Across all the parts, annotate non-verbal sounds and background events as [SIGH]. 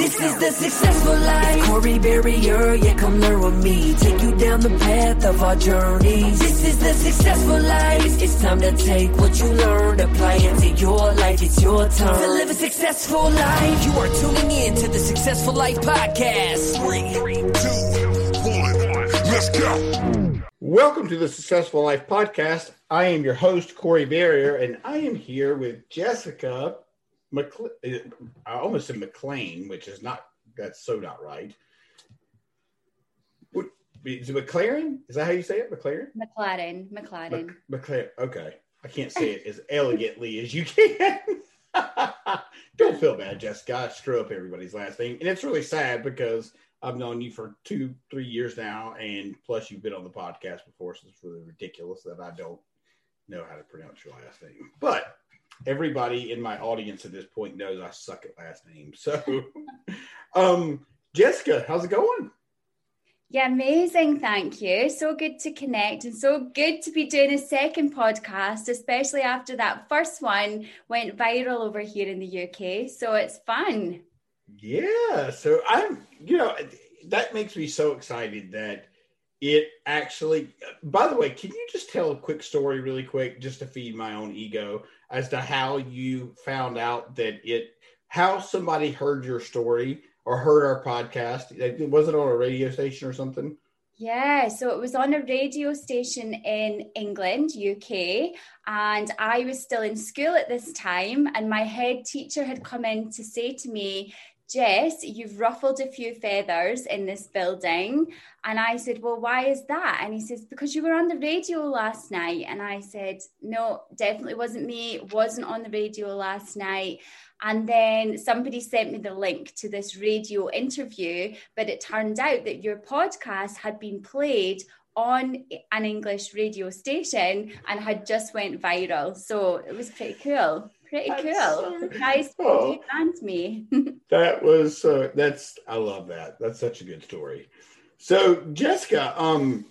This is the successful life. It's Corey Barrier, yeah, come learn with me. Take you down the path of our journeys. This is the successful life. It's time to take what you learned, apply it to your life. It's your turn to live a successful life. You are tuning in to the Successful Life Podcast. Three, two, one, let's go. Welcome to the Successful Life Podcast. I am your host, Corey Barrier, and I am here with Jessica McCle- I almost said McLean, which is not that's so not right. What, is it McLaren? Is that how you say it? McLaren? McLaren. McLaren. Mc, McLaren. Okay. I can't say it as elegantly as you can. [LAUGHS] Don't feel bad, Jessica. I screw up everybody's last name. And it's really sad because I've known you for two, three years now. And plus, you've been on the podcast before. So it's really ridiculous that I don't know how to pronounce your last name. But everybody in my audience at this point knows I suck at last names. So, [LAUGHS] um, Jessica, how's it going? Yeah, amazing. Thank you. So good to connect and so good to be doing a second podcast, especially after that first one went viral over here in the UK. So it's fun. Yeah. So I'm, you know, that makes me so excited that it actually, by the way, can you just tell a quick story really quick just to feed my own ego? As to how you found out that it, how somebody heard your story or heard our podcast. It wasn't on a radio station or something? Yeah, so it was on a radio station in England, UK, and I was still in school at this time. And my head teacher had come in to say to me, Jess, you've ruffled a few feathers in this building. And I said, Well, why is that? And he says, Because you were on the radio last night. And I said, No, definitely wasn't me, wasn't on the radio last night. And then somebody sent me the link to this radio interview, but it turned out that your podcast had been played on an English radio station and had just went viral. So it was pretty cool pretty cool. So nice cool. you and me. [LAUGHS] that was uh, that's I love that. That's such a good story. So Jessica, um,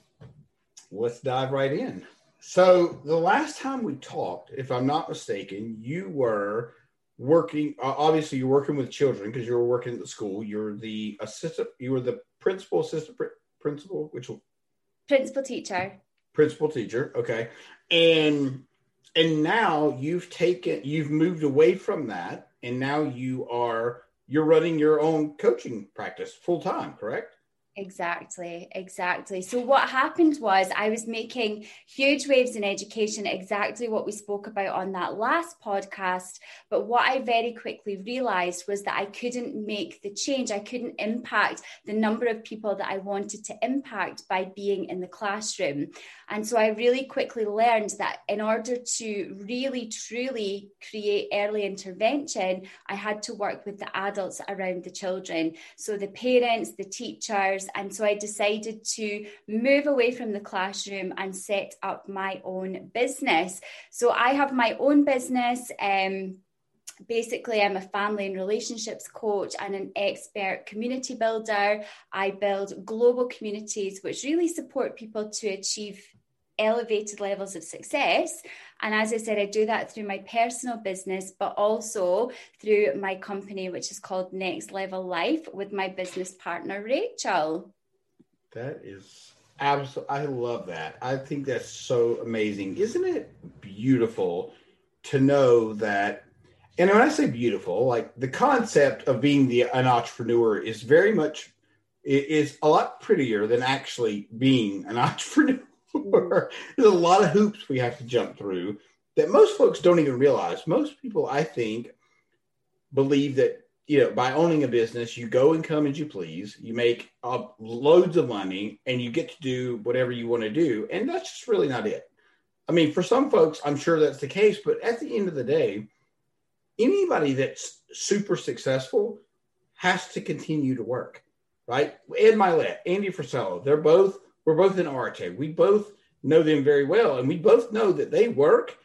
let's dive right in. So the last time we talked, if I'm not mistaken, you were working. Uh, obviously, you're working with children because you were working at the school. You're the assistant. You were the principal assistant pr- principal, which will principal teacher. Principal teacher. Okay, and and now you've taken you've moved away from that and now you are you're running your own coaching practice full time correct Exactly, exactly. So, what happened was I was making huge waves in education, exactly what we spoke about on that last podcast. But what I very quickly realized was that I couldn't make the change, I couldn't impact the number of people that I wanted to impact by being in the classroom. And so, I really quickly learned that in order to really, truly create early intervention, I had to work with the adults around the children. So, the parents, the teachers, and so I decided to move away from the classroom and set up my own business. So I have my own business. Um, basically i'm a family and relationships coach and an expert community builder i build global communities which really support people to achieve elevated levels of success. And as I said, I do that through my personal business, but also through my company, which is called Next Level Life with my business partner, Rachel. That is absolutely, I love that. I think that's so amazing. Isn't it beautiful to know that? And when I say beautiful, like the concept of being the an entrepreneur is very much is a lot prettier than actually being an [LAUGHS] entrepreneur. [LAUGHS] There's a lot of hoops we have to jump through that most folks don't even realize. Most people, I think, believe that you know by owning a business, you go and come as you please, you make uh, loads of money, and you get to do whatever you want to do, and that's just really not it. I mean, for some folks, I'm sure that's the case, but at the end of the day, anybody that's super successful has to continue to work, right? Ed Mylett, Andy Frisella, they're both we're both in Arete. We both know them very well, and we both know that they work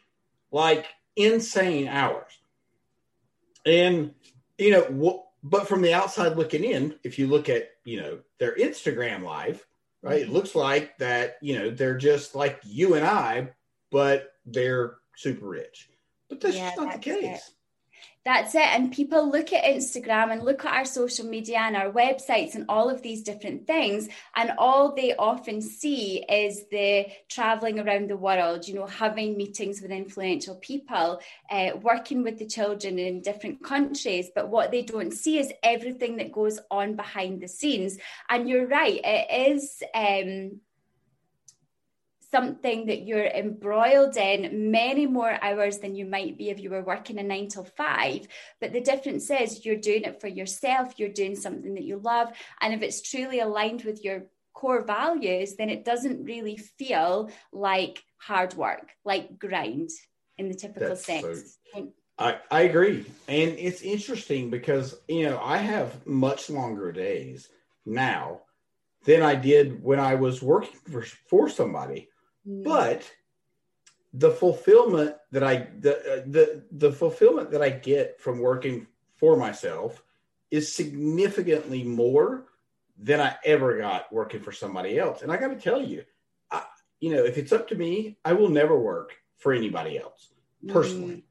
like insane hours. And you know, but from the outside looking in, if you look at you know their Instagram live, right, it looks like that you know they're just like you and I, but they're super rich. But that's yeah, just not the case. That's it. And people look at Instagram and look at our social media and our websites and all of these different things. And all they often see is the traveling around the world, you know, having meetings with influential people, uh, working with the children in different countries. But what they don't see is everything that goes on behind the scenes. And you're right, it is. Um, something that you're embroiled in many more hours than you might be if you were working a nine till five. But the difference is you're doing it for yourself, you're doing something that you love. And if it's truly aligned with your core values, then it doesn't really feel like hard work, like grind in the typical That's sense. So, I, I agree. And it's interesting because, you know, I have much longer days now than I did when I was working for, for somebody. Mm. But the fulfillment that I the, the the fulfillment that I get from working for myself is significantly more than I ever got working for somebody else. And I got to tell you, I, you know, if it's up to me, I will never work for anybody else personally.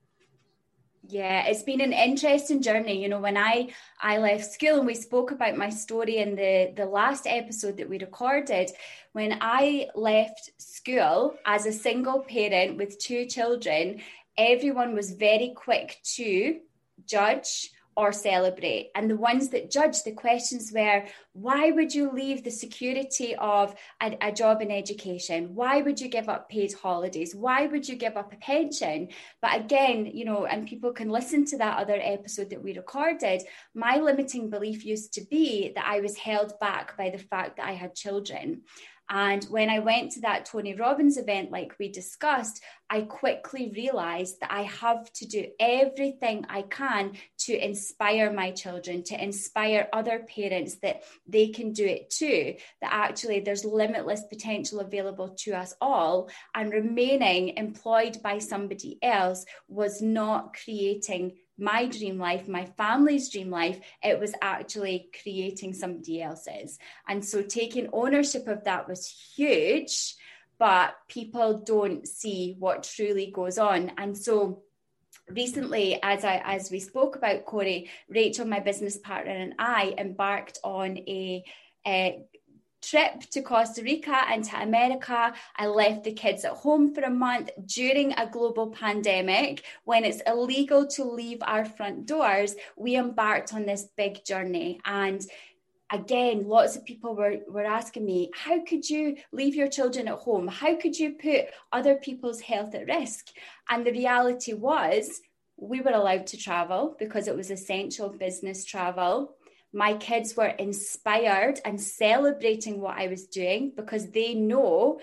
Yeah, it's been an interesting journey. You know, when I I left school and we spoke about my story in the the last episode that we recorded, when I left school as a single parent with two children, everyone was very quick to judge or celebrate. And the ones that judge the questions were why would you leave the security of a, a, job in education? Why would you give up paid holidays? Why would you give up a pension? But again, you know, and people can listen to that other episode that we recorded. My limiting belief used to be that I was held back by the fact that I had children. And when I went to that Tony Robbins event, like we discussed, I quickly realized that I have to do everything I can to inspire my children, to inspire other parents that they can do it too, that actually there's limitless potential available to us all. And remaining employed by somebody else was not creating my dream life, my family's dream life, it was actually creating somebody else's. And so taking ownership of that was huge, but people don't see what truly goes on. And so recently as i as we spoke about corey rachel my business partner and i embarked on a, trip to Costa Rica and to America. I left the kids at home for a month during a global pandemic when it's illegal to leave our front doors. We embarked on this big journey and again, lots of people were, were asking me, how could you leave your children at home? How could you put other people's health at risk? And the reality was, we were allowed to travel because it was essential business travel my kids were inspired and celebrating what I was doing because they know,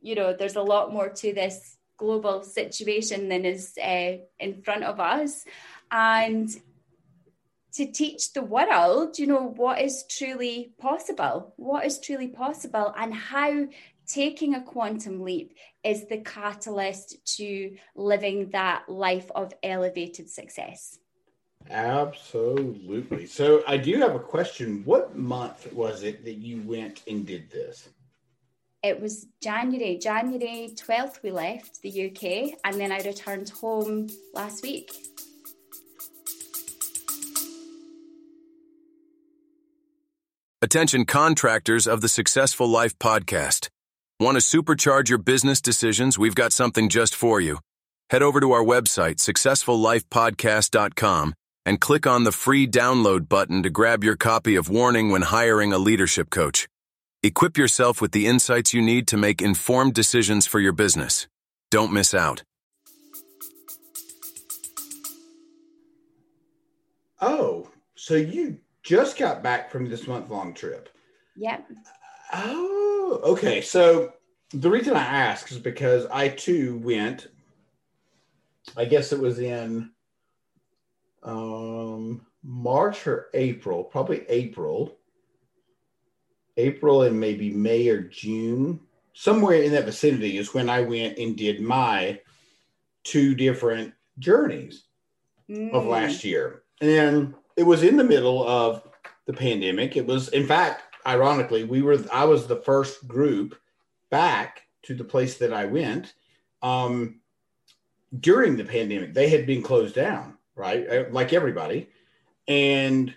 you know, there's a lot more to this global situation than is uh, in front of us. And to teach the world, you know, what is truly possible, what is truly possible, and how taking a quantum leap is the catalyst to living that life of elevated success. Absolutely. So I do have a question. What month was it that you went and did this? it was January, January 12th, we left the UK, and then I returned home last week. Attention contractors of the Successful Life podcast. Want to supercharge your business decisions? We've got something just for you. Head over to our website, successfullifepodcast.com, and click on the free download button to grab your copy of Warning when hiring a leadership coach. Equip yourself with the insights you need to make informed decisions for your business. Don't miss out. Oh, so you just got back from this month long trip? Yep. Oh, okay. So the reason I ask is because I too went. I guess it was in um, March or April, probably April. April and maybe May or June, somewhere in that vicinity is when I went and did my two different journeys Mm. of last year. And it was in the middle of the pandemic. It was, in fact, ironically, we were, I was the first group back to the place that I went um, during the pandemic. They had been closed down, right? Uh, Like everybody. And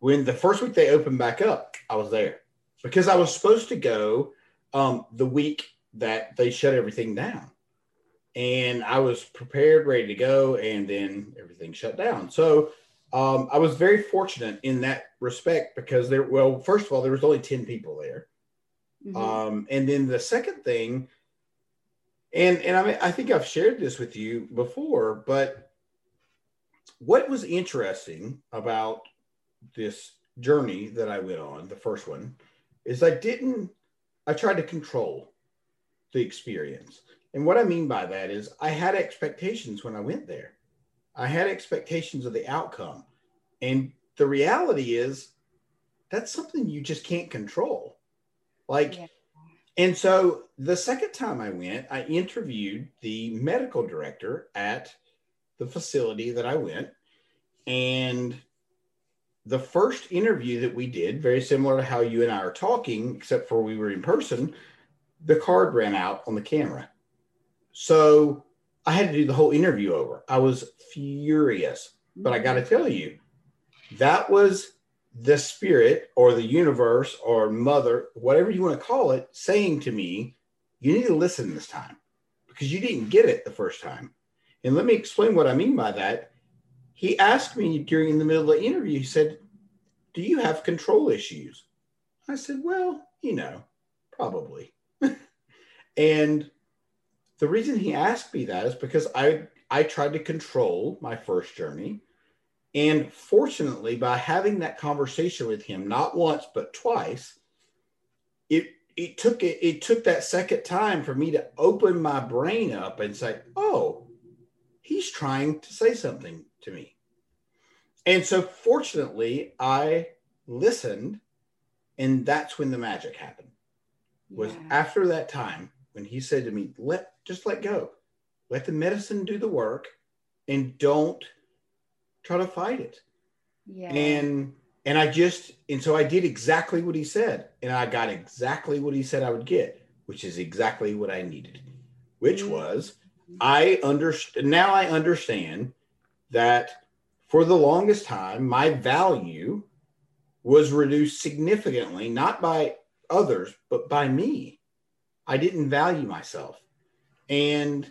when the first week they opened back up, I was there because I was supposed to go um, the week that they shut everything down. And I was prepared, ready to go, and then everything shut down. So um, I was very fortunate in that respect because there, well, first of all, there was only 10 people there. Mhm. Um, and then the second thing, and and I mean, I think I've shared this with you before, but what was interesting about this journey that I went on, the first one, is I didn't. I tried to control the experience, and what I mean by that is I had expectations when I went there. I had expectations of the outcome, and the reality is that's something you just can't control. Like, Yeah. and so the second time I went, I interviewed the medical director at the facility that I went. And the first interview that we did, very similar to how you and I are talking, except for we were in person, the card ran out on the camera. So I had to do the whole interview over. I was furious. But I mm-hmm. got to tell you, that was the spirit or the universe or mother, whatever you want to call it, saying to me, you need to listen this time because you didn't get it the first time. And let me explain what I mean by that. He asked me during the middle of the interview, he said, Do you have control issues? I said, Well, you know, probably. [LAUGHS] and the reason he asked me that is because I I tried to control my first journey. And fortunately, by having that conversation with him, not once but twice, it it took it, it took that second time for me to open my brain up and say, "Oh, he's trying to say something to me." And so, fortunately, I listened, and that's when the magic happened. Was Yeah. after that time when he said to me, "Let just let go, let the medicine do the work, and don't try to fight it." yeah. and and I just and so I did exactly what he said, and I got exactly what he said I would get, which is exactly what I needed, which Mm. was I understand now I understand that for the longest time my value was reduced significantly, not by others, but by me. I didn't value myself. And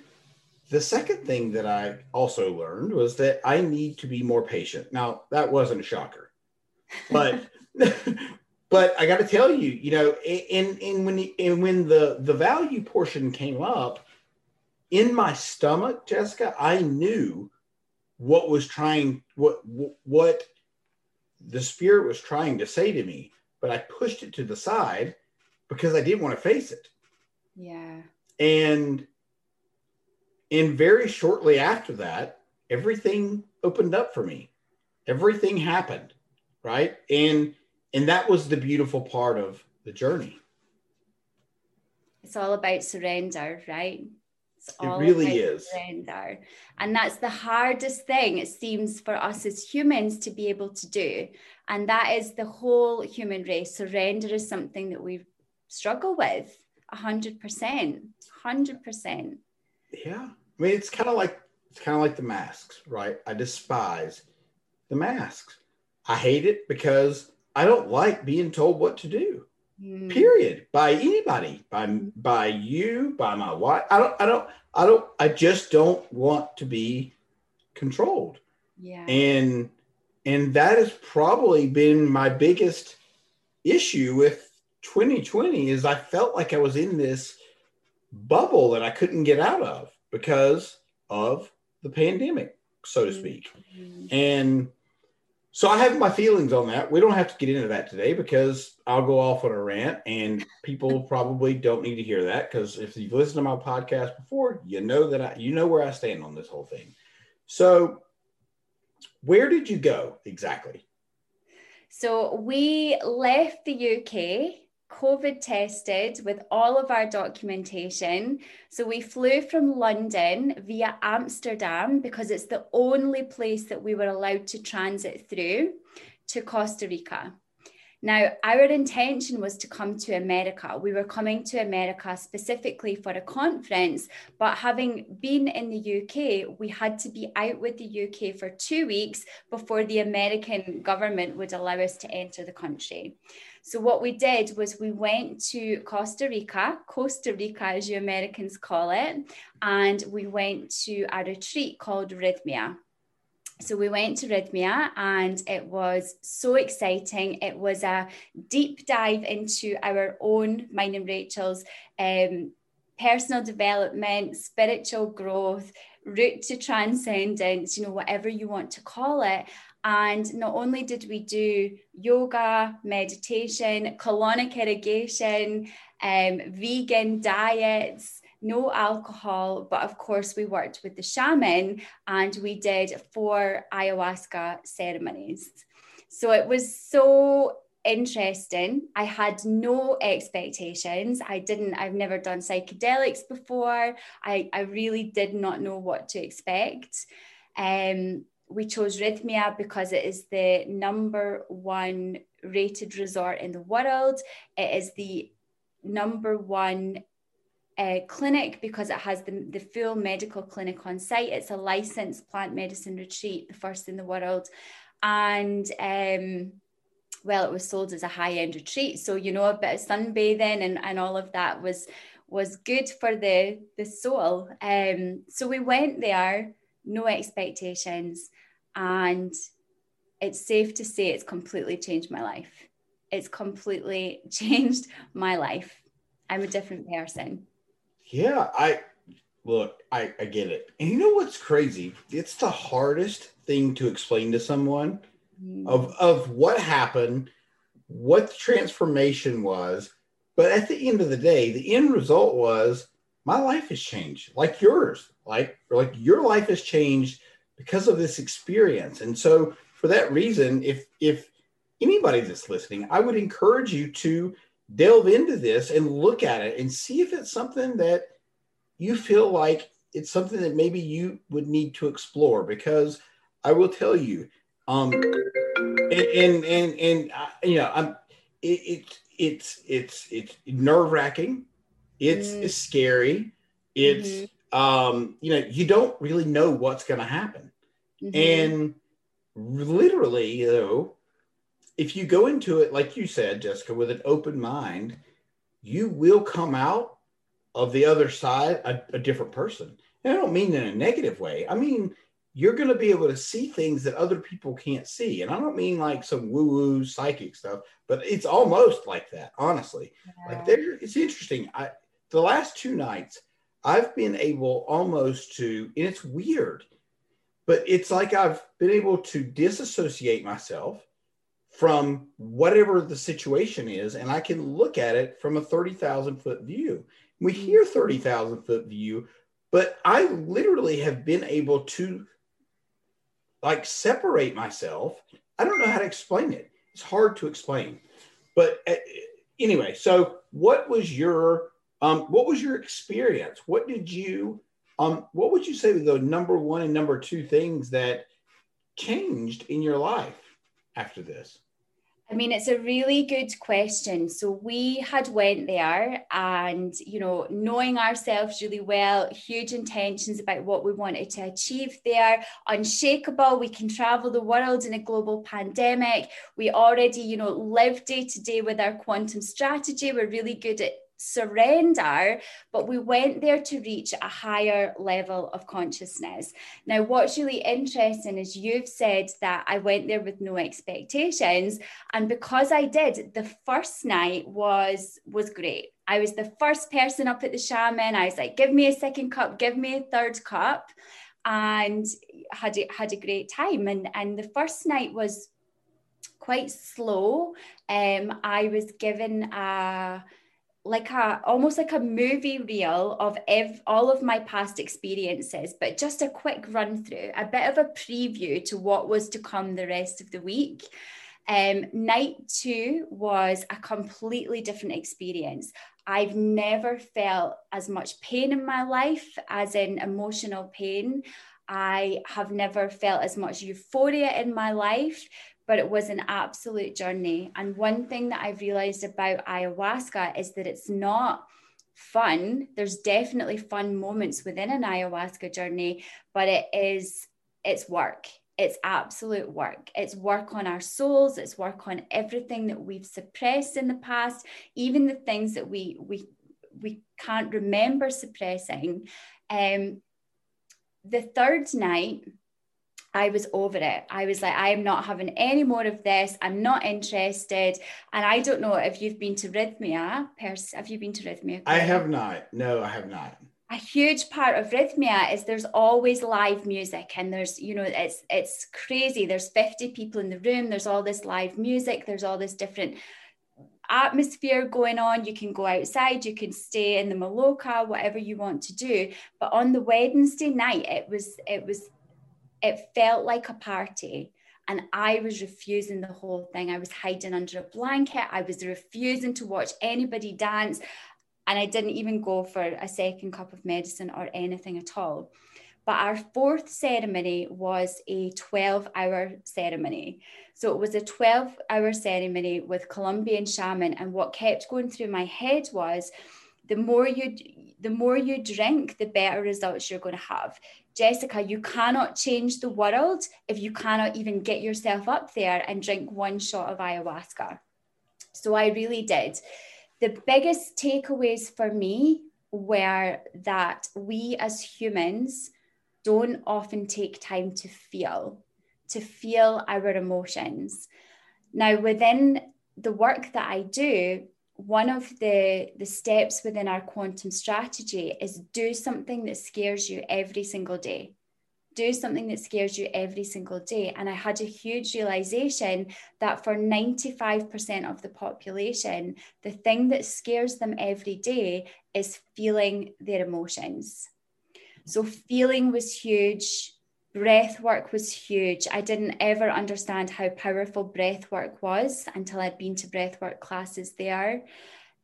the second thing that I also learned was that I need to be more patient. Now, that wasn't a shocker, but [LAUGHS] but I got to tell you, you know, and and when and when the the value portion came up in my stomach, Jessica, I knew what was trying what what the spirit was trying to say to me, but I pushed it to the side because I didn't want to face it yeah. and and very shortly after that everything opened up for me everything happened right and and that was the beautiful part of the journey It's all about surrender, right? It's all really is. surrender. And that's the hardest thing, it seems, for us as humans to be able to do. And that is the whole human race. Surrender is something that we struggle with hundred percent, hundred percent. Yeah, I mean, it's kind of like it's kind of like the masks, right? I despise the masks. I hate it because I don't like being told what to do. Mm. Period. By anybody, by by you, by my wife. I don't. I don't. I don't. I just don't want to be controlled. Yeah. And and that has probably been my biggest issue with 2020 is I felt like I was in this bubble that I couldn't get out of because of the pandemic, so to speak. Mm-hmm. And so I have my feelings on that. We don't have to get into that today because I'll go off on a rant and people [LAUGHS] probably don't need to hear that because if you've listened to my podcast before, you know that I you know where I stand on this whole thing. So where did you go exactly? So we left the UK COVID tested with all of our documentation. So we flew from London via Amsterdam because it's the only place that we were allowed to transit through to Costa Rica. Now, our intention was to come to America. We were coming to America specifically for a conference, but having been in the UK, we had to be out with the UK for two weeks before the American government would allow us to enter the country. So, what we did was we went to Costa Rica, Costa Rica, as you Americans call it, and we went to a retreat called Rythmia so we went to Rythmia and it was so exciting. It was a deep dive into our own, mine and Rachel's, um, personal development, spiritual growth, route to transcendence, you know, whatever you want to call it. And not only did we do yoga, meditation, colonic irrigation, um, vegan diets, no alcohol, but of course, we worked with the shaman and we did four ayahuasca ceremonies. So it was so interesting. I had no expectations. I didn't, I've never done psychedelics before. I, I really did not know what to expect. Um, we chose Rythmia because it is the number one rated resort in the world. It is the number one uh, clinic because it has the, the full medical clinic on site. It's a licensed plant medicine retreat, the first in the world. And um, well, it was sold as a high end retreat. So, you know, a bit of sunbathing and, and all of that was was good for the the soul. Um, so we went there, no expectations, and it's safe to say it's completely changed my life. It's completely [LAUGHS] changed my life. I'm a different person. Yeah, I look, I, I get it. And you know what's crazy? It's the hardest thing to explain to someone mm. of of what happened, what the transformation was. But at the end of the day, the end result was my life has changed, like yours. Like like your life has changed because of this experience. And so for that reason, if if anybody that's listening, I would encourage you to delve into this and look at it and see if it's something that you feel like it's something that maybe you would need to explore because I will tell you, um, and and and, and uh, you know, I'm it, it it's it's it's nerve wracking, it's, mm. it's scary, it's mm-hmm. um, you know, you don't really know what's going to happen, mm-hmm. and literally though if you go into it, like you said, Jessica, with an open mind, you will come out of the other side a, a different person. And I don't mean in a negative way. I mean, you're going to be able to see things that other people can't see. And I don't mean like some woo woo psychic stuff, but it's almost like that, honestly. Yeah. Like there, it's interesting. I, the last two nights, I've been able almost to, and it's weird, but it's like I've been able to disassociate myself from whatever the situation is, and I can look at it from a 30,000 foot view. We mm-hmm. hear 30,000 foot view, but I literally have been able to like separate myself. I don't know how to explain it. It's hard to explain. But uh, anyway, so what was your um, what was your experience? What did you um, what would you say were the number one and number two things that changed in your life after this? I mean, it's a really good question. So we had went there and, you know, knowing ourselves really well, huge intentions about what we wanted to achieve there, unshakable. We can travel the world in a global pandemic. We already, you know, live day to day with our quantum strategy. We're really good at surrender, but we went there to reach a higher level of consciousness. Now, what's really interesting is you've said that I went there with no expectations, and because I did, the first night was was great. I was the first person up at the shaman. I was like, "Give me a second cup, give me a third cup," and had a, had a great time. And and the first night was quite slow. Um, I was given a like a almost like a movie reel of ev- all of my past experiences but just a quick run through a bit of a preview to what was to come the rest of the week. Um, night two was a completely different experience. I've never felt as much pain in my life as in emotional pain. I have never felt as much euphoria in my life, but it was an absolute journey. And one thing that I've realized about ayahuasca is that it's not fun. There's definitely fun moments within an ayahuasca journey, but it is it's work. It's absolute work. It's work on our souls. It's work on everything that we've suppressed in the past, even the things that we we we can't remember suppressing. Um, the third night, I was over it. I was like, I am not having any more of this. I'm not interested. And I don't know if you've been to Rythmia. Pers- have you been to Rythmia? I have not. No, I have not. A huge part of Rythmia is there's always live music, and there's you know it's it's crazy. There's 50 people in the room. There's all this live music. There's all this different atmosphere going on. You can go outside, you can stay in the Maloka, whatever you want to do. But on the Wednesday night, it was it was it felt like a party. And I was refusing the whole thing. I was hiding under a blanket. I was refusing to watch anybody dance. And I didn't even go for a second cup of medicine or anything at all. But our fourth ceremony was a 12 hour ceremony. So it was a 12 hour ceremony with Colombian shaman. And what kept going through my head was the more you the more you drink, the better results you're going to have. Jessica, you cannot change the world if you cannot even get yourself up there and drink one shot of ayahuasca. So I really did. The biggest takeaways for me were that we as humans don't often take time to feel, to feel our emotions. Now, within the work that I do, one of the the steps within our quantum strategy is do something that scares you every single day. Do something that scares you every single day. And i had a huge realization that for 95% of the population the thing that scares them every day is feeling their emotions. So feeling was huge breath work was huge. I didn't ever understand how powerful breath work was until I'd been to breath work classes there.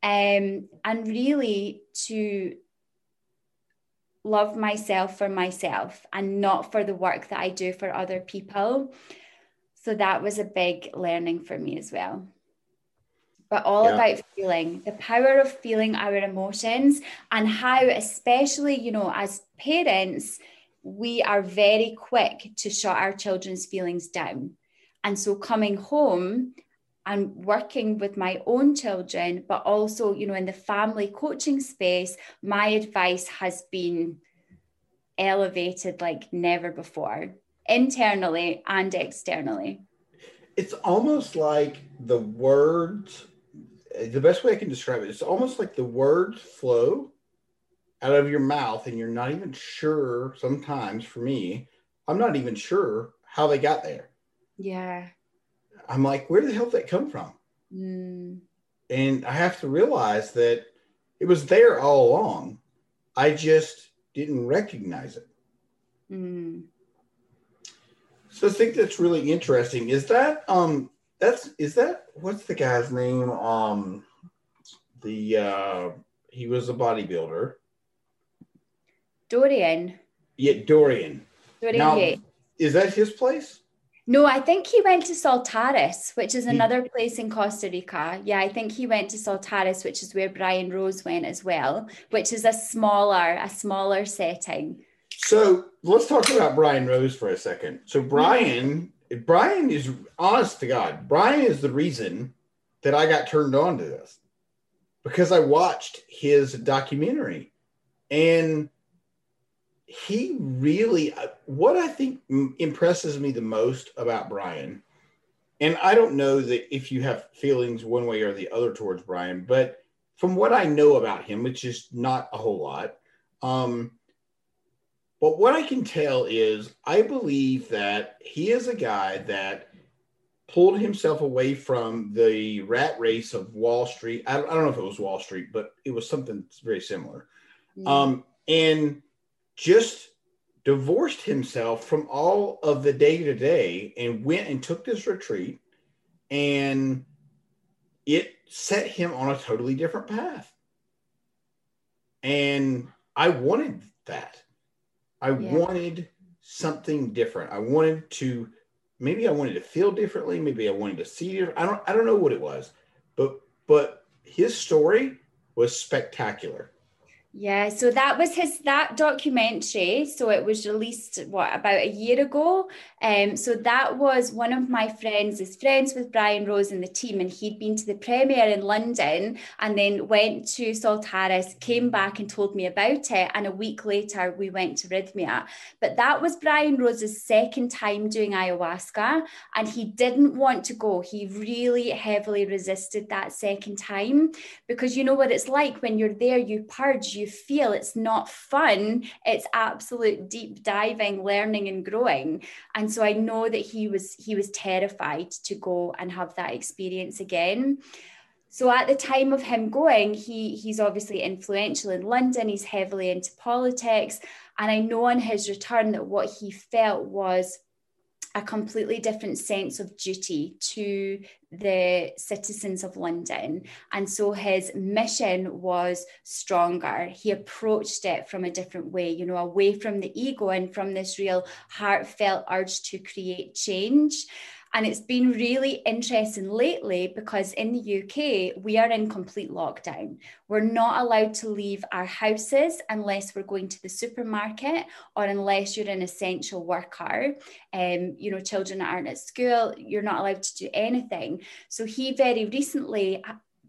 Um, and really to love myself for myself and not for the work that I do for other people. So that was a big learning for me as well. But all yeah. about feeling, the power of feeling our emotions and how, especially, you know, as parents, we are very quick to shut our children's feelings down. And so coming home and working with my own children, but also, you know, in the family coaching space, my advice has been elevated like never before, internally and externally. It's almost like the words, the best way I can describe it, it's almost like the words flow out of your mouth and you're not even sure sometimes for me i'm not even sure how they got there. Yeah. I'm like where the hell did that come from? Mm. and i have to realize that it was there all along. I just didn't recognize it. Mm. so i think that's really interesting is that um that's is that what's the guy's name? Um the uh he was a bodybuilder Dorian. Yeah, Dorian. Dorian now, Is that his place? No, I think he went to Saltaris, which is hmm. another he, place in Costa Rica. Yeah, I think he went to Saltaris, which is where Brian Rose went as well, which is a smaller, a smaller setting. So let's talk about Brian Rose for a second. So hmm. Brian, Brian is honest to God, Brian is the reason that I got turned on to this because I watched his documentary and he really uh, what I think impresses me the most about Brian and I don't know that if you have feelings one way or the other towards Brian but from what I know about him which is not a whole lot um but what I can tell is I believe that he is a guy that pulled himself away from the rat race of Wall Street. I don't, I don't know if it was Wall Street, but it was something very similar. Mm. Um, and just divorced himself from all of the day to day and went and took this retreat and it set him on a totally different path. And I wanted that. I yeah. wanted something different. I wanted to maybe I wanted to feel differently, maybe I wanted to see. I don't I don't know what it was. But but his story was spectacular. Yeah, so that was his that documentary. So it was released what about a year ago. Um, so that was one of my friends is friends with Brian Rose and the team, and he'd been to the premiere in London and then went to Saltaris, came back and told me about it. And a week later we went to Rythmia. But that was Brian Rose's second time doing ayahuasca, and he didn't want to go. He really heavily resisted that second time because you know what it's like when you're there, you purge, you you feel it's not fun it's absolute deep diving learning and growing. And so i know that he was he was terrified to go and have that experience again. So at the time of him going he he's obviously influential in london he's heavily into politics. And i know on his return that what he felt was a completely different sense of duty to the citizens of London. And so his mission was stronger. He approached it from a different way, you know, away from the ego and from this real heartfelt urge to create change. And it's been really interesting lately because in the UK, we are in complete lockdown. We're not allowed to leave our houses unless we're going to the supermarket or unless you're an essential worker. Um, you know, children aren't at school, you're not allowed to do anything. So he very recently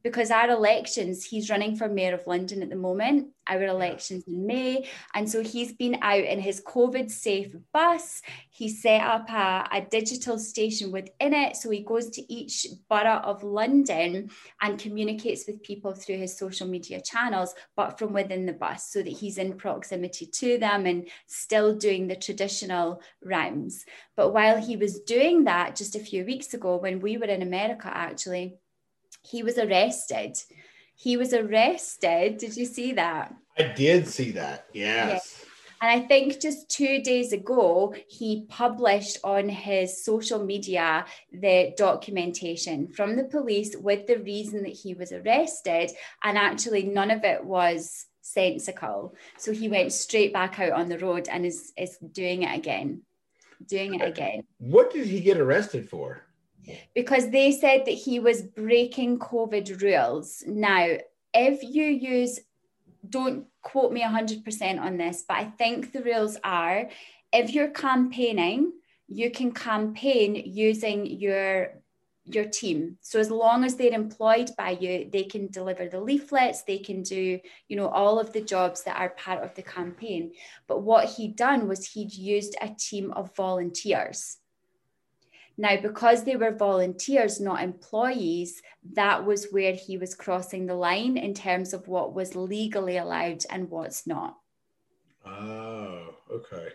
because our elections, he's running for Mayor of London at the moment, our elections in May. And so he's been out in his COVID safe bus. He set up a, a digital station within it. So he goes to each borough of London and communicates with people through his social media channels, but from within the bus so that he's in proximity to them and still doing the traditional rounds. But while he was doing that just a few weeks ago, when we were in America, actually, he was arrested. He was arrested. Did you see that? I did see that. Yes. And I think just two days ago, he published on his social media the documentation from the police with the reason that he was arrested. And actually, none of it was sensical. So he went straight back out on the road and is, is doing it again. Doing it again. What did he get arrested for? Because they said that he was breaking COVID rules. Now, if you use, don't quote me 100% on this, but I think the rules are if you're campaigning, you can campaign using your your team. So as long as they're employed by you they can deliver the leaflets they can do you know all of the jobs that are part of the campaign. But what he'd done was he'd used a team of volunteers now, because they were volunteers, not employees, that was where he was crossing the line in terms of what was legally allowed and what's not. Oh, okay.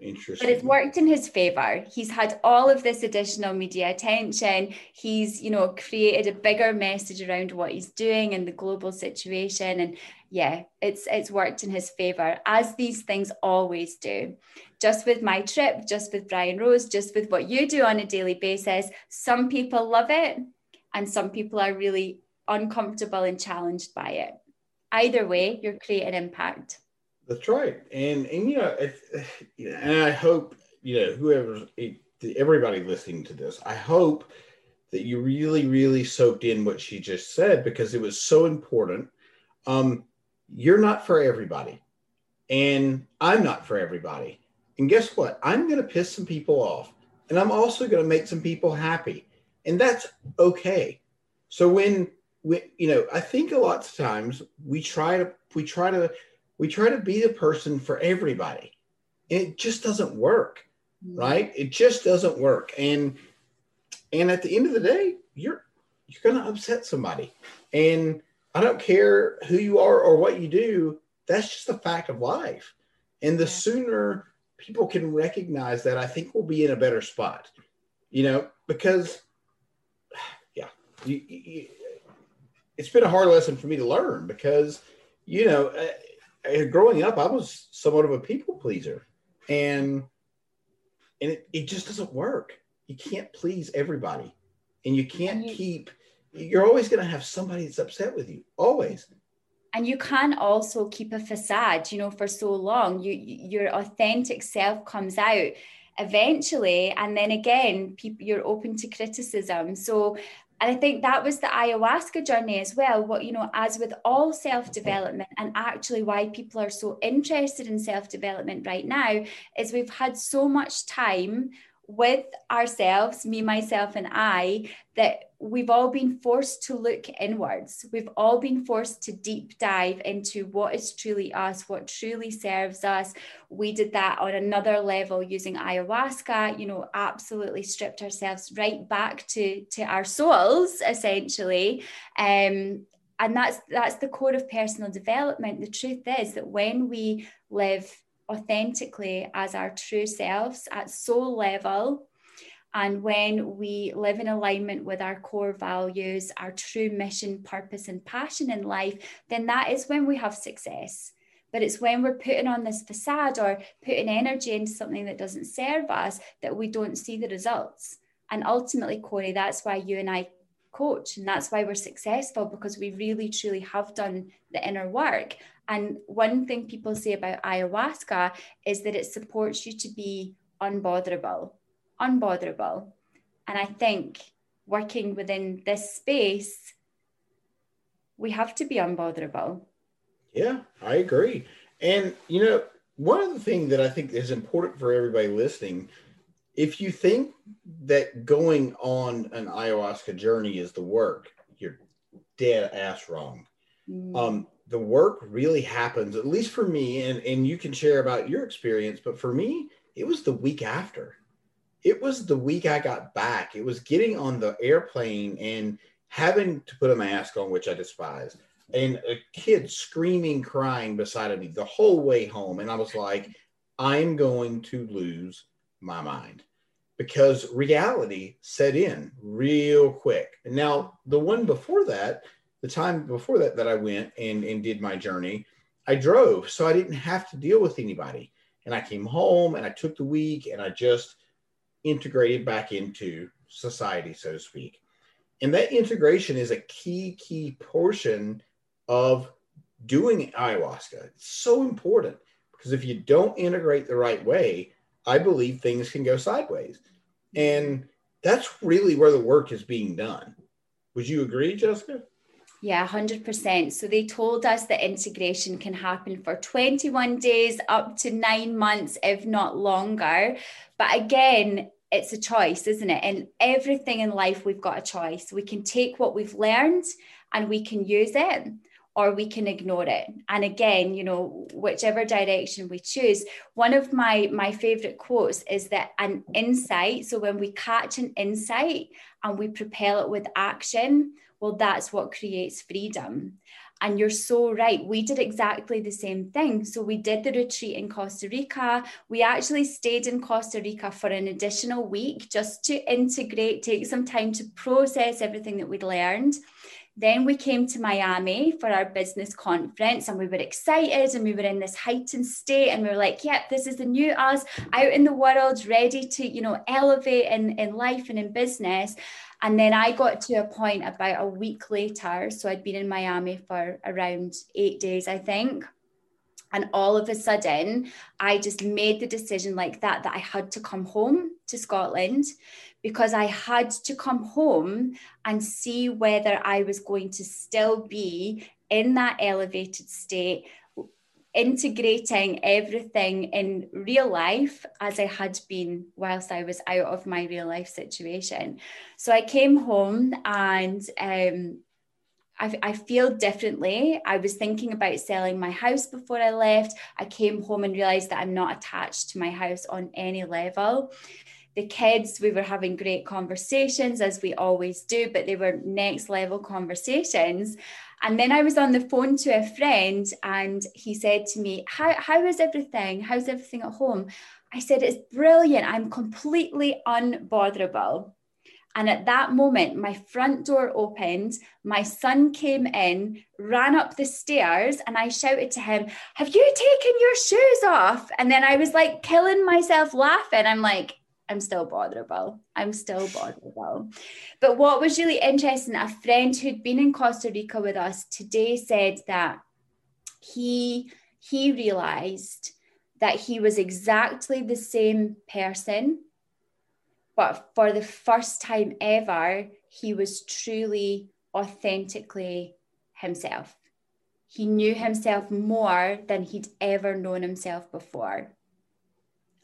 Interesting. But it's worked in his favor. He's had all of this additional media attention. He's, you know, created a bigger message around what he's doing and the global situation. And yeah, it's it's worked in his favor, as these things always do. Just with my trip, just with Brian Rose, just with what you do on a daily basis, some people love it and some people are really uncomfortable and challenged by it. Either way, you're creating impact. That's right, and and you know, if, [SIGHS] and I hope you know whoever everybody listening to this, I hope that you really, really soaked in what she just said because it was so important. Um, you're not for everybody, and I'm not for everybody. And guess what? I'm going to piss some people off, and I'm also going to make some people happy, and that's okay. So when we, you know, I think a lot of times we try to we try to we try to be the person for everybody, and it just doesn't work, mm-hmm. right? It just doesn't work, and and at the end of the day, you're you're going to upset somebody, and I don't care who you are or what you do. That's just a fact of life, and the sooner people can recognize that, I think we'll be in a better spot, you know, because [SIGHS] yeah, you, you it's been a hard lesson for me to learn because, you know, uh, growing up, I was somewhat of a people pleaser, and and it, it just doesn't work. You can't please everybody, and you can't keep. You're always going to have somebody that's upset with you. Always. And you can also keep a facade, you know, for so long. You your authentic self comes out eventually and then again people you're open to criticism so and I think that was the ayahuasca journey as well. What, you know, as with all self development, and actually why people are so interested in self development right now, is we've had so much time with ourselves, me, myself, and I, that we've all been forced to look inwards. We've all been forced to deep dive into what is truly us, what truly serves us. We did that on another level using ayahuasca, you know, absolutely stripped ourselves right back to, to our souls, essentially. Um, and that's that's the core of personal development. The truth is that when we live authentically as our true selves at soul level. And when we live in alignment with our core values, our true mission, purpose, and passion in life, then that is when we have success. But it's when we're putting on this facade or putting energy into something that doesn't serve us that we don't see the results. And ultimately, Corey, that's why you and I coach. And that's why we're successful because we really truly have done the inner work. And one thing people say about ayahuasca is that it supports you to be unbotherable, unbotherable. And I think working within this space, we have to be unbotherable. Yeah, I agree. And, you know, one of the things that I think is important for everybody listening if you think that going on an ayahuasca journey is the work, you're dead ass wrong. Mm. Um, the work really happens, at least for me, and, and you can share about your experience, but for me, it was the week after. It was the week I got back. It was getting on the airplane and having to put a mask on, which I despise, and a kid screaming, crying beside of me the whole way home. And I was like, I'm going to lose my mind because reality set in real quick. And now the one before that, the time before that that I went and, and did my journey, I drove. So I didn't have to deal with anybody. And I came home and I took the week and I just integrated back into society, so to speak. And that integration is a key, key portion of doing ayahuasca. It's so important because if you don't integrate the right way, I believe things can go sideways. And that's really where the work is being done. Would you agree, Jessica? Yeah, 100%. So they told us that integration can happen for 21 days up to nine months, if not longer. But again, it's a choice, isn't it? And everything in life, we've got a choice. We can take what we've learned and we can use it or we can ignore it and again you know whichever direction we choose one of my my favorite quotes is that an insight so when we catch an insight and we propel it with action well that's what creates freedom and you're so right. We did exactly the same thing. So we did the retreat in Costa Rica. We actually stayed in Costa Rica for an additional week just to integrate, take some time to process everything that we'd learned. Then we came to Miami for our business conference and we were excited and we were in this heightened state and we were like, yep, this is the new us out in the world, ready to, you know, elevate in, in life and in business. And then I got to a point about a week later. So I'd been in Miami for around eight days, I think. And all of a sudden, I just made the decision like that that I had to come home to Scotland because I had to come home and see whether I was going to still be in that elevated state, integrating everything in real life as I had been whilst I was out of my real life situation. So I came home and um, I, I feel differently. I was thinking about selling my house before I left. I came home and realized that I'm not attached to my house on any level the kids, we were having great conversations as we always do, but they were next level conversations. And then I was on the phone to a friend and he said to me, How, how is everything? How's everything at home? I said, It's brilliant. I'm completely unbotherable. And at that moment, my front door opened, my son came in, ran up the stairs, and I shouted to him, Have you taken your shoes off? And then I was like killing myself laughing. I'm like, I'm still botherable. I'm still botherable. But what was really interesting, a friend who'd been in Costa Rica with us today said that he he realized that he was exactly the same person, but for the first time ever, he was truly authentically himself. He knew himself more than he'd ever known himself before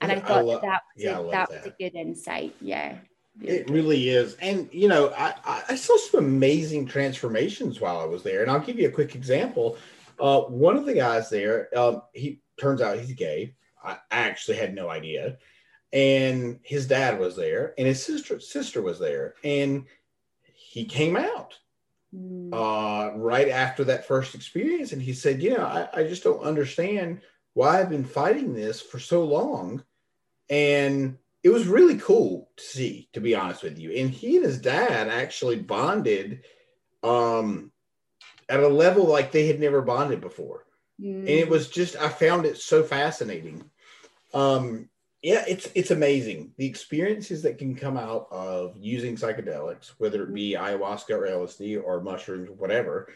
and I thought I that, that, was, yeah, a, that, that, was a good insight. Yeah. It really is. And, you know, I, I saw some amazing transformations while I was there. And I'll give you a quick example. Uh, one of the guys there, um, he turns out he's gay. I actually had no idea. And his dad was there, and his sister sister was there, and he came out mm. uh, right after that first experience. And he said, "You know, I, I just don't understand why I've been fighting this for so long. And it was really cool to see, to be honest with you. And he and his dad actually bonded um, at a level like they had never bonded before. Mm. And it was just, I found it so fascinating. Um, yeah, it's it's amazing the experiences that can come out of using psychedelics, whether it be ayahuasca or LSD or mushrooms, whatever.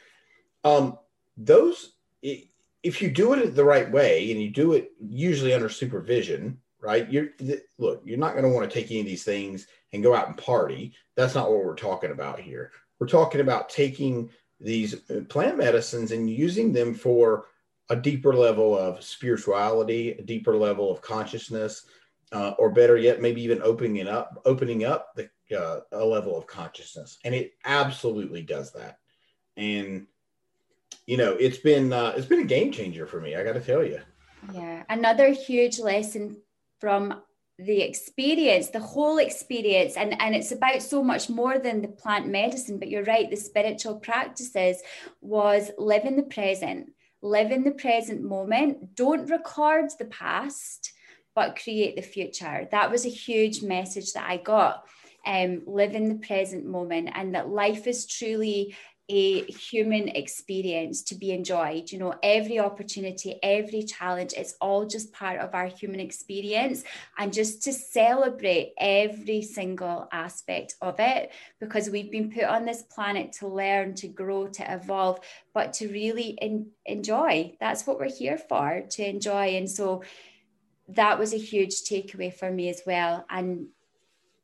Um, those it, if you do it the right way and you do it usually under supervision, right? You're look, you're not going to want to take any of these things and go out and party. That's not what we're talking about here. We're talking about taking these uh, plant medicines and using them for a deeper level of spirituality, a deeper level of consciousness, uh, or better yet, maybe even opening up, opening up the uh, a level of consciousness. And it absolutely does that. And you know, it's been uh, it's been a game changer for me. I got to tell you. Yeah, another huge lesson from the experience the whole experience and and it's about so much more than the plant medicine but you're right the spiritual practices was live in the present live in the present moment don't record the past but create the future that was a huge message that i got um, live in the present moment and that life is truly a human experience to be enjoyed. You know, every opportunity, every challenge, it's all just part of our human experience. And just to celebrate every single aspect of it, because we've been put on this planet to learn, to grow, to evolve, but to really in, enjoy. That's what we're here for, to enjoy. And so that was a huge takeaway for me as well. And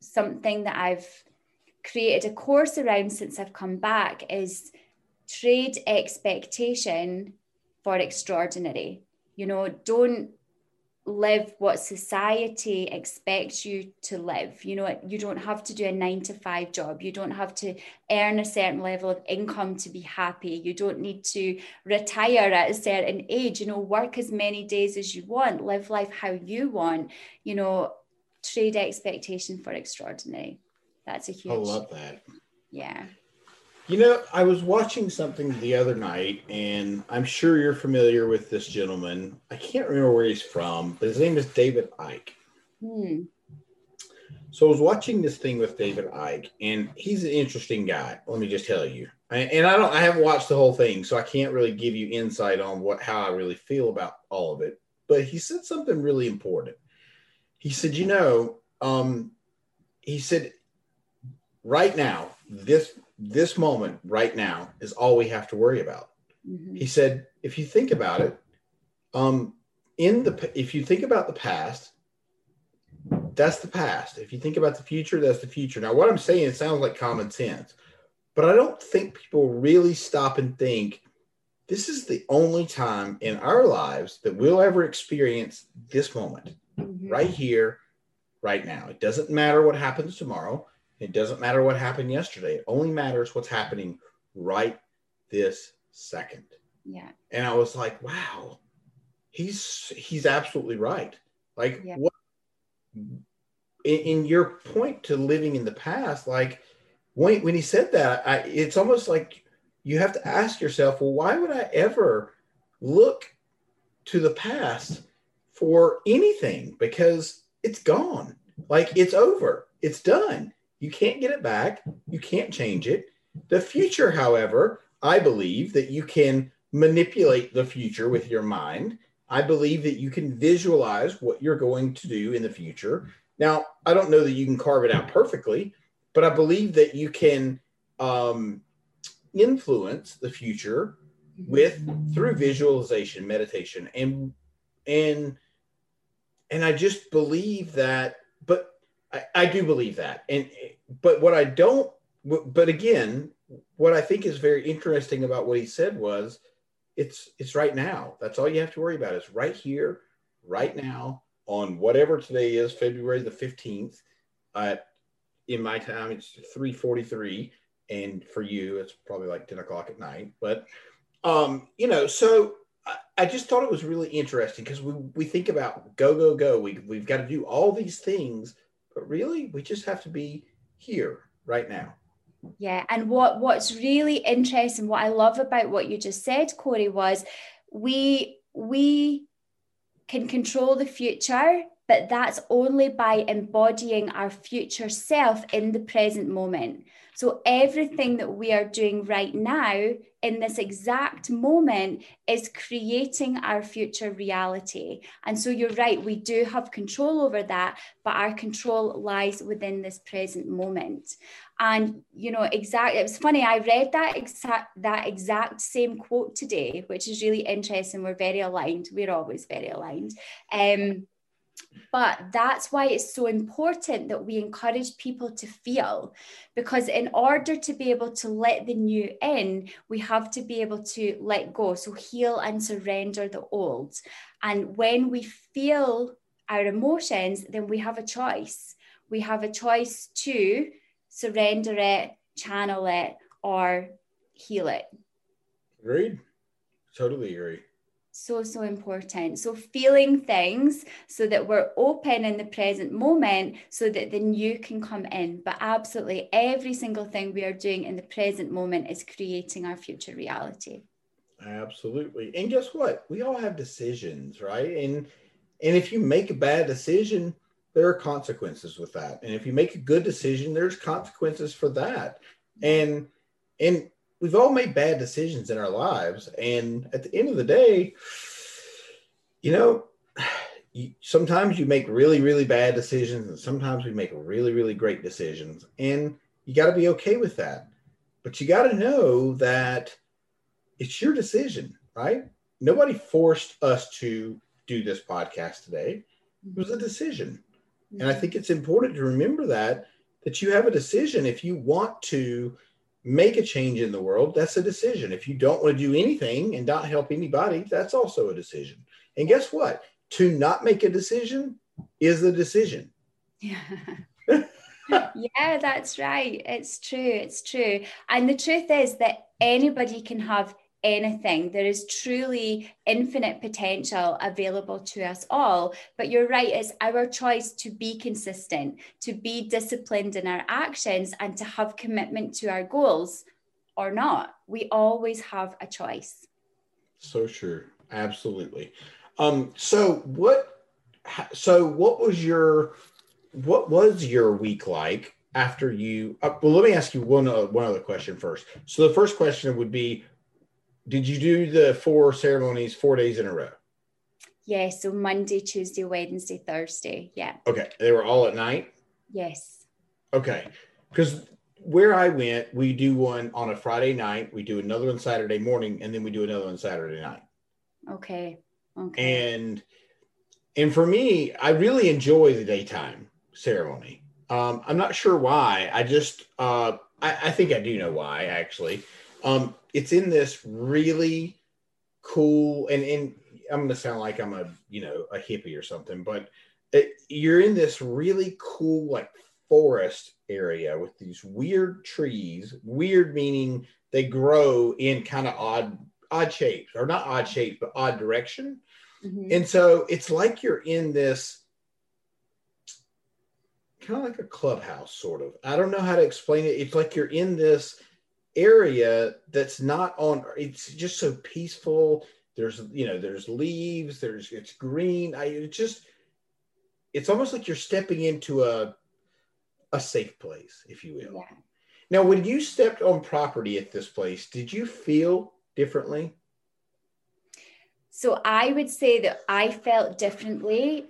something that I've created a course around since I've come back is trade expectation for extraordinary. You know, don't live what society expects you to live. You know, you don't have to do a nine to five job. You don't have to earn a certain level of income to be happy. You don't need to retire at a certain age. You know, work as many days as you want, live life how you want. You know, trade expectation for extraordinary. That's a huge. I love that. Yeah. You know, I was watching something the other night, and I'm sure you're familiar with this gentleman. I can't remember where he's from, but his name is David Icke. Hmm. So I was watching this thing with David Icke, and he's an interesting guy. Let me just tell you. And I don't, I haven't watched the whole thing, so I can't really give you insight on what how I really feel about all of it. But he said something really important. He said, you know, um, he said right now, this this moment right now is all we have to worry about. Mm-hmm. He said, if you think about it, um, in the if you think about the past, that's the past. If you think about the future, that's the future. Now, what I'm saying, it sounds like common sense, but I don't think people really stop and think this is the only time in our lives that we'll ever experience this moment Mhm. right here, right now. It doesn't matter what happens tomorrow. It doesn't matter what happened yesterday. It only matters what's happening right this second. Yeah. And I was like, wow, he's he's absolutely right. Like Yeah. what in, in your point to living in the past, like when when he said that, I it's almost like you have to ask yourself, well, why would I ever look to the past for anything? Because it's gone. Like it's over. It's done. You can't get it back. You can't change it. The future, however, I believe that you can manipulate the future with your mind. I believe that you can visualize what you're going to do in the future. Now, I don't know that you can carve it out perfectly, but I believe that you can um, influence the future with through visualization, meditation, and and and I just believe that. But I, I do believe that, and but what I don't. But again, what I think is very interesting about what he said was, it's it's right now. That's all you have to worry about. Is right here, right now, on whatever today is, February the fifteenth. Uh, in my time, it's three forty three, and for you, it's probably like ten o'clock at night. But um, you know, so I, I just thought it was really interesting because we we think about go go go. We we've got to do all these things, but really, we just have to be here right now. Yeah, and what what's really interesting, what I love about what you just said, Corey, was we we can control the future, but that's only by embodying our future self in the present moment. So everything that we are doing right now in this exact moment is creating our future reality. And so you're right, we do have control over that, but our control lies within this present moment. And you know, exactly, it was funny. I read that exact that exact same quote today, which is really interesting. We're very aligned. We're always very aligned. Um, but that's why it's so important that we encourage people to feel, because in order to be able to let the new in, we have to be able to let go. So heal and surrender the old. And when we feel our emotions, then we have a choice. We have a choice to surrender it, channel it, or heal it. Agreed. Totally agree. So, so important. So, feeling things so that we're open in the present moment so that the new can come in. But absolutely every single thing we are doing in the present moment is creating our future reality. Absolutely. And guess what? We all have decisions, right? And and if you make a bad decision, there are consequences with that. And if you make a good decision, there's consequences for that. And and we've all made bad decisions in our lives. And at the end of the day, you know, you, sometimes you make really, really bad decisions, and sometimes we make really, really great decisions. And you got to be okay with that. But you got to know that it's your decision, right? Nobody forced us to do this podcast today. It was a decision. And I mm-hmm. think it's important to remember that that you have a decision if you want to make a change in the world, that's a decision. If you don't want to do anything and not help anybody, that's also a decision. And guess what? To not make a decision is a decision. Yeah. [LAUGHS] yeah, that's right. It's true. It's true. And the truth is that anybody can have anything. There is truly infinite potential available to us all. But you're right, it's our choice to be consistent, to be disciplined in our actions, and to have commitment to our goals or not. We always have a choice. So sure. Absolutely. Um, so what so what was your what was your week like after you uh, well let me ask you one uh, one other question first so the first question would be did you do the four ceremonies four days in a row Yeah, so Monday, Tuesday, Wednesday, Thursday. Yeah. okay they were all at night Yes. okay because where i went we do one on a friday night we do another one saturday morning and then we do another one saturday night Okay. Okay. and and for me i really enjoy the daytime ceremony. Um, I'm not sure why. I just, uh, I, I think I do know why actually. Um, it's in this really cool, and, and I'm going to sound like I'm a, you know, a hippie or something, but it, you're in this really cool, like forest area with these weird trees, weird meaning they grow in kind of odd, odd shapes or not odd shapes, but odd direction. Mm-hmm. And so it's like you're in this kind of like a clubhouse, sort of. I don't know how to explain it. It's like you're in this area that's not on, it's just so peaceful. There's, you know, there's leaves, there's, it's green. I, it just, it's almost like you're stepping into a, a safe place, if you will. Yeah. Now, when you stepped on property at this place, did you feel differently? So I would say that I felt differently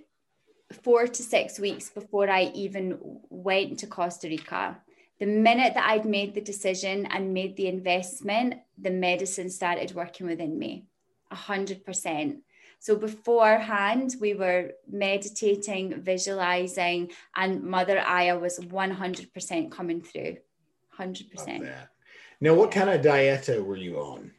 four to six weeks before I even went to Costa Rica. The minute that I'd made the decision and made the investment, the medicine started working within me, a hundred percent. So beforehand, we were meditating, visualizing, and Mother Aya was 100% coming through. 100%. Now, what kind of dieta were you on?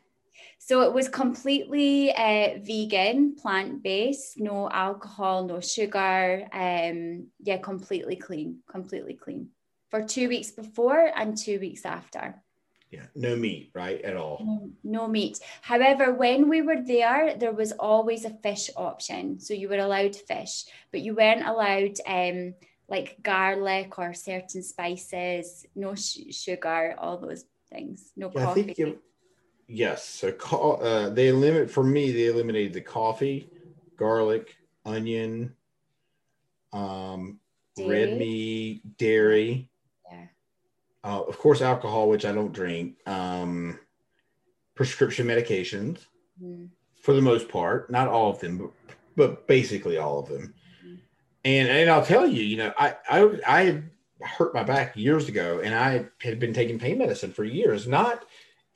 So it was completely uh, vegan, plant based, no alcohol, no sugar. Um, yeah, completely clean, completely clean for two weeks before and two weeks after. Yeah, no meat, right, at all. No, no, meat. However, when we were there, there was always a fish option. So you were allowed fish, but you weren't allowed um, like garlic or certain spices, no sh- sugar, all those things, no yeah, coffee. I think you, Yes. So uh, they limit for me. They eliminated the coffee, garlic, onion, um, red meat, dairy. Uh, of course, alcohol, which I don't drink. Um, prescription medications, mm. for the most part, not all of them, but, but basically all of them. Mm. And and I'll tell you, you know, I I I hurt my back years ago, and I had been taking pain medicine for years, not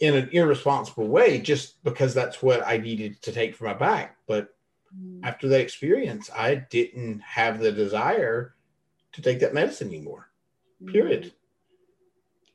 in an irresponsible way just because that's what I needed to take for my back. But mm. after that experience, I didn't have the desire to take that medicine anymore. Period.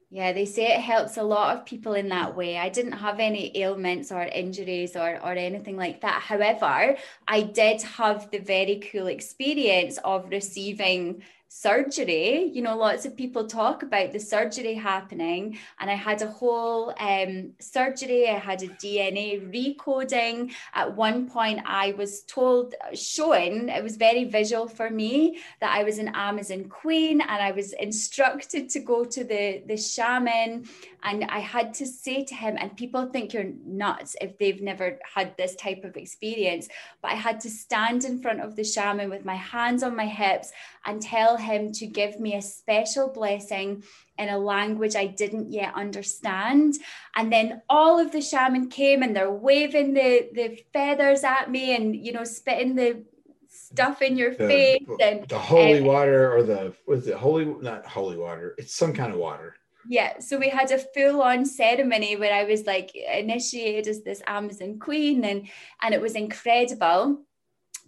Yeah, they say it helps a lot of people in that way. I didn't have any ailments or injuries or, or anything like that. However, I did have the very cool experience of receiving surgery. You know lots of people talk about the surgery happening and i had a whole um, surgery. I had a dna recoding. At one point i was told shown it was very visual for me that i was an amazon queen and i was instructed to go to the the shaman and i had to say to him and people think you're nuts if they've never had this type of experience but i had to stand in front of the shaman with my hands on my hips and tell him to give me a special blessing in a language I didn't yet understand. And then all of the shaman came and they're waving the, the feathers at me and, you know, spitting the stuff in your the, face and the holy um, water or the was it holy not holy water it's some kind of water yeah so we had a full-on ceremony where i was like initiated as this amazon queen and and it was incredible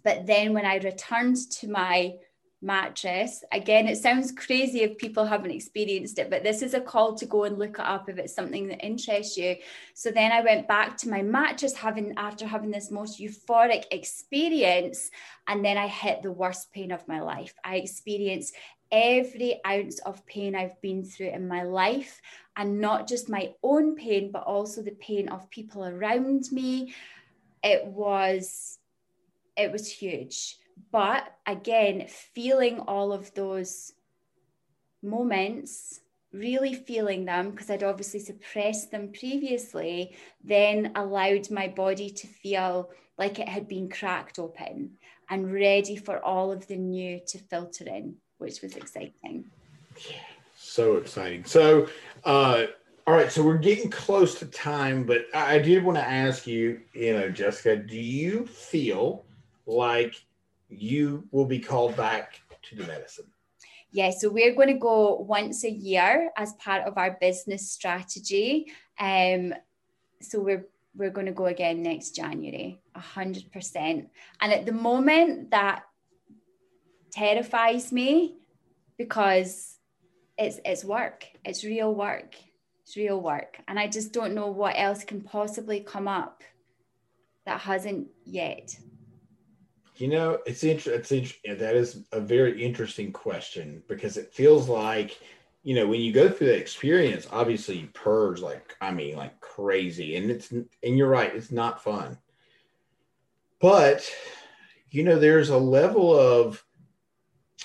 but then when i returned to my mattress. Again, it sounds crazy if people haven't experienced it, but this is a call to go and look it up if it's something that interests you. So then I went back to my mattress having after having this most euphoric experience and then I hit the worst pain of my life. I experienced every ounce of pain I've been through in my life and not just my own pain but also the pain of people around me. It was it was huge but again, feeling all of those moments, really feeling them, because I'd obviously suppressed them previously, then allowed my body to feel like it had been cracked open and ready for all of the new to filter in, which was exciting. So exciting. So, uh, all right, so we're getting close to time, but I did want to ask you, you know, Jessica, do you feel like you will be called back to the medicine. Yeah, so we're going to go once a year as part of our business strategy. Um, so we're we're going to go again next January, a hundred percent. And at the moment, that terrifies me because it's it's work. It's real work. It's real work. And I just don't know what else can possibly come up that hasn't yet. You know, it's interesting. It's that is a very interesting question because it feels like, you know, when you go through that experience, obviously you purge like I mean, like crazy, and it's and you're right, it's not fun. But you know, there's a level of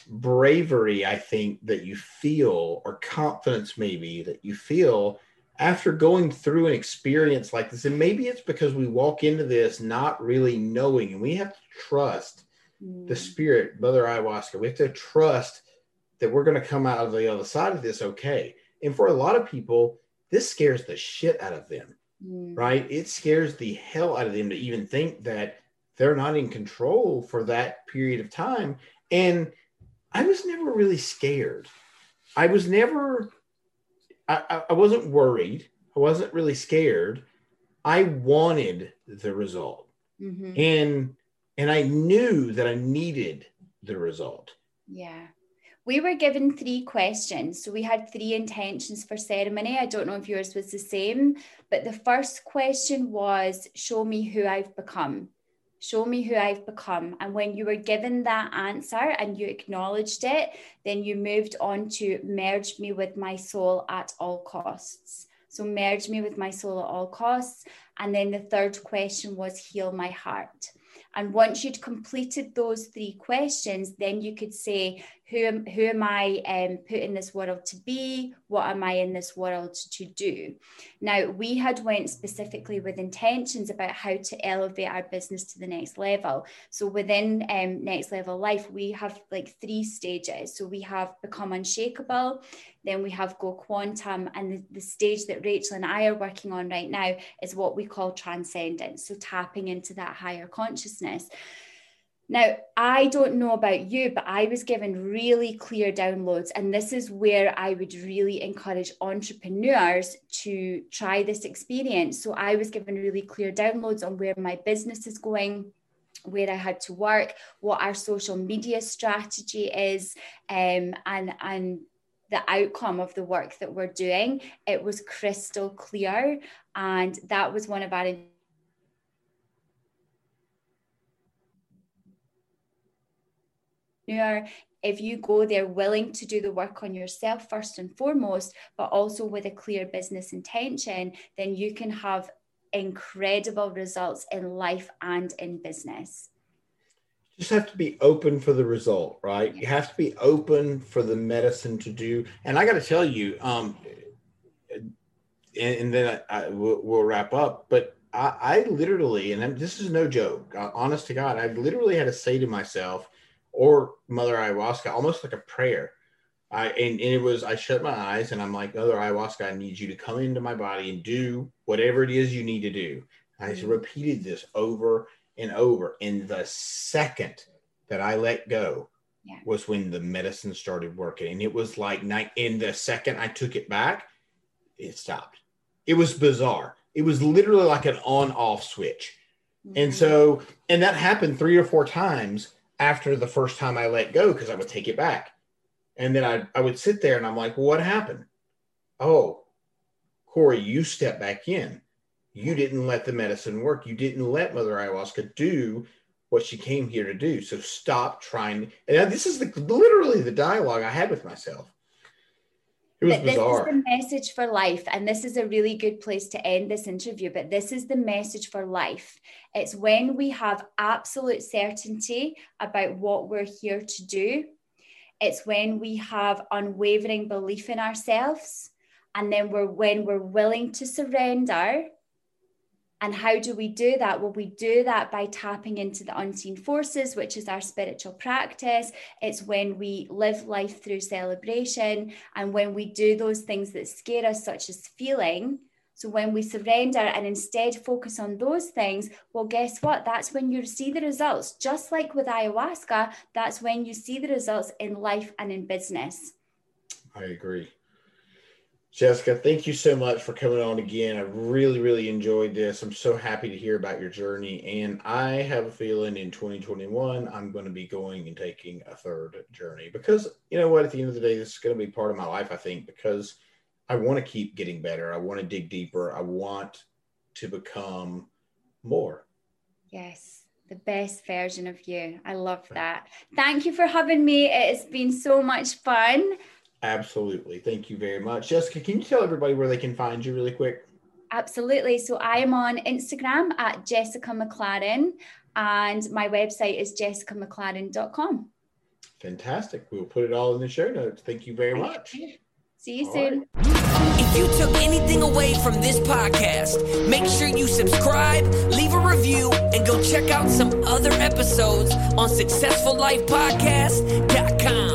bravery, I think, that you feel, or confidence maybe that you feel after going through an experience like this. And maybe it's because we walk into this not really knowing, and we have to trust mm. the spirit, Mother Ayahuasca. We have to trust that we're going to come out of the other side of this okay. And for a lot of people, this scares the shit out of them, mm. right? It scares the hell out of them to even think that they're not in control for that period of time. And I was never really scared. I was never, I, I wasn't worried. I wasn't really scared. I wanted the result. Mm-hmm. And and I knew that I needed the result. Yeah. We were given three questions. So we had three intentions for ceremony. I don't know if yours was the same, but the first question was show me who I've become. Show me who I've become. And when you were given that answer and you acknowledged it, then you moved on to merge me with my soul at all costs. So merge me with my soul at all costs. And then the third question was heal my heart. And once you'd completed those three questions, then you could say, who am, who am I um, put in this world to be? What am I in this world to do? Now, we had went specifically with intentions about how to elevate our business to the next level. So within um, Next Level Life, we have like three stages. So we have Become Unshakable, then we have Go Quantum, and the, the stage that Rachel and I are working on right now is what we call Transcendence. So tapping into that higher consciousness. Now, I don't know about you, but I was given really clear downloads. And this is where I would really encourage entrepreneurs to try this experience. So I was given really clear downloads on where my business is going where I had to work, what our social media strategy is, um, and and the outcome of the work that we're doing. It was crystal clear, and that was one of our entrepreneur, if you go there willing to do the work on yourself first and foremost, but also with a clear business intention, then you can have incredible results in life and in business. You just have to be open for the result, right? You have to be open for the medicine to do. And I got to tell you, um, and, and then I, I, we'll, we'll wrap up. But I, I literally, and this is no joke, uh, honest to God, I literally had to say to myself, or Mother Ayahuasca, almost like a prayer. I and, and, it was I shut my eyes and I'm like, Mother Ayahuasca, I need you to come into my body and do whatever it is you need to do. I just mm-hmm. repeated this over and over. And the second that I let go yeah. was when the medicine started working. And it was like night in the second I took it back, it stopped. It was bizarre. It was literally like an on-off switch. Mm-hmm. And so, and that happened three or four times after the first time I let go because I would take it back. And then I, I would sit there and I'm like, well, what happened? Oh, Corey, you stepped back in. You didn't let the medicine work. You didn't let Mother Ayahuasca do what she came here to do. So stop trying. And this is the, literally the dialogue I had with myself. Was this is the message for life. And this is a really good place to end this interview. But this is the message for life. It's when we have absolute certainty about what we're here to do. It's when we have unwavering belief in ourselves. And then we're when we're willing to surrender and how do we do that? Well, we do that by tapping into the unseen forces, which is our spiritual practice. It's when we live life through celebration and when we do those things that scare us, such as feeling. So, when we surrender and instead focus on those things, well, guess what? That's when you see the results. Just like with ayahuasca, that's when you see the results in life and in business. I agree. Jessica, thank you so much for coming on again. I really, really enjoyed this. I'm so happy to hear about your journey. And I have a feeling in 2021, I'm going to be going and taking a third journey because, you know what, at the end of the day, this is going to be part of my life, I think, because I want to keep getting better. I want to dig deeper. I want to become more. Yes the best version of you. I love that. Thank you for having me. It has been so much fun. Absolutely. Thank you very much. Jessica, can you tell everybody where they can find you really quick? Absolutely. So I am on Instagram at Jessica McLaren and my website is jessicamclaren.com. Fantastic. We'll put it all in the show notes. Thank you very much. See you all soon. Right. If you took anything away from this podcast, make sure you subscribe, leave a review, and go check out some other episodes on successfullifepodcast.com.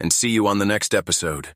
and see you on the next episode.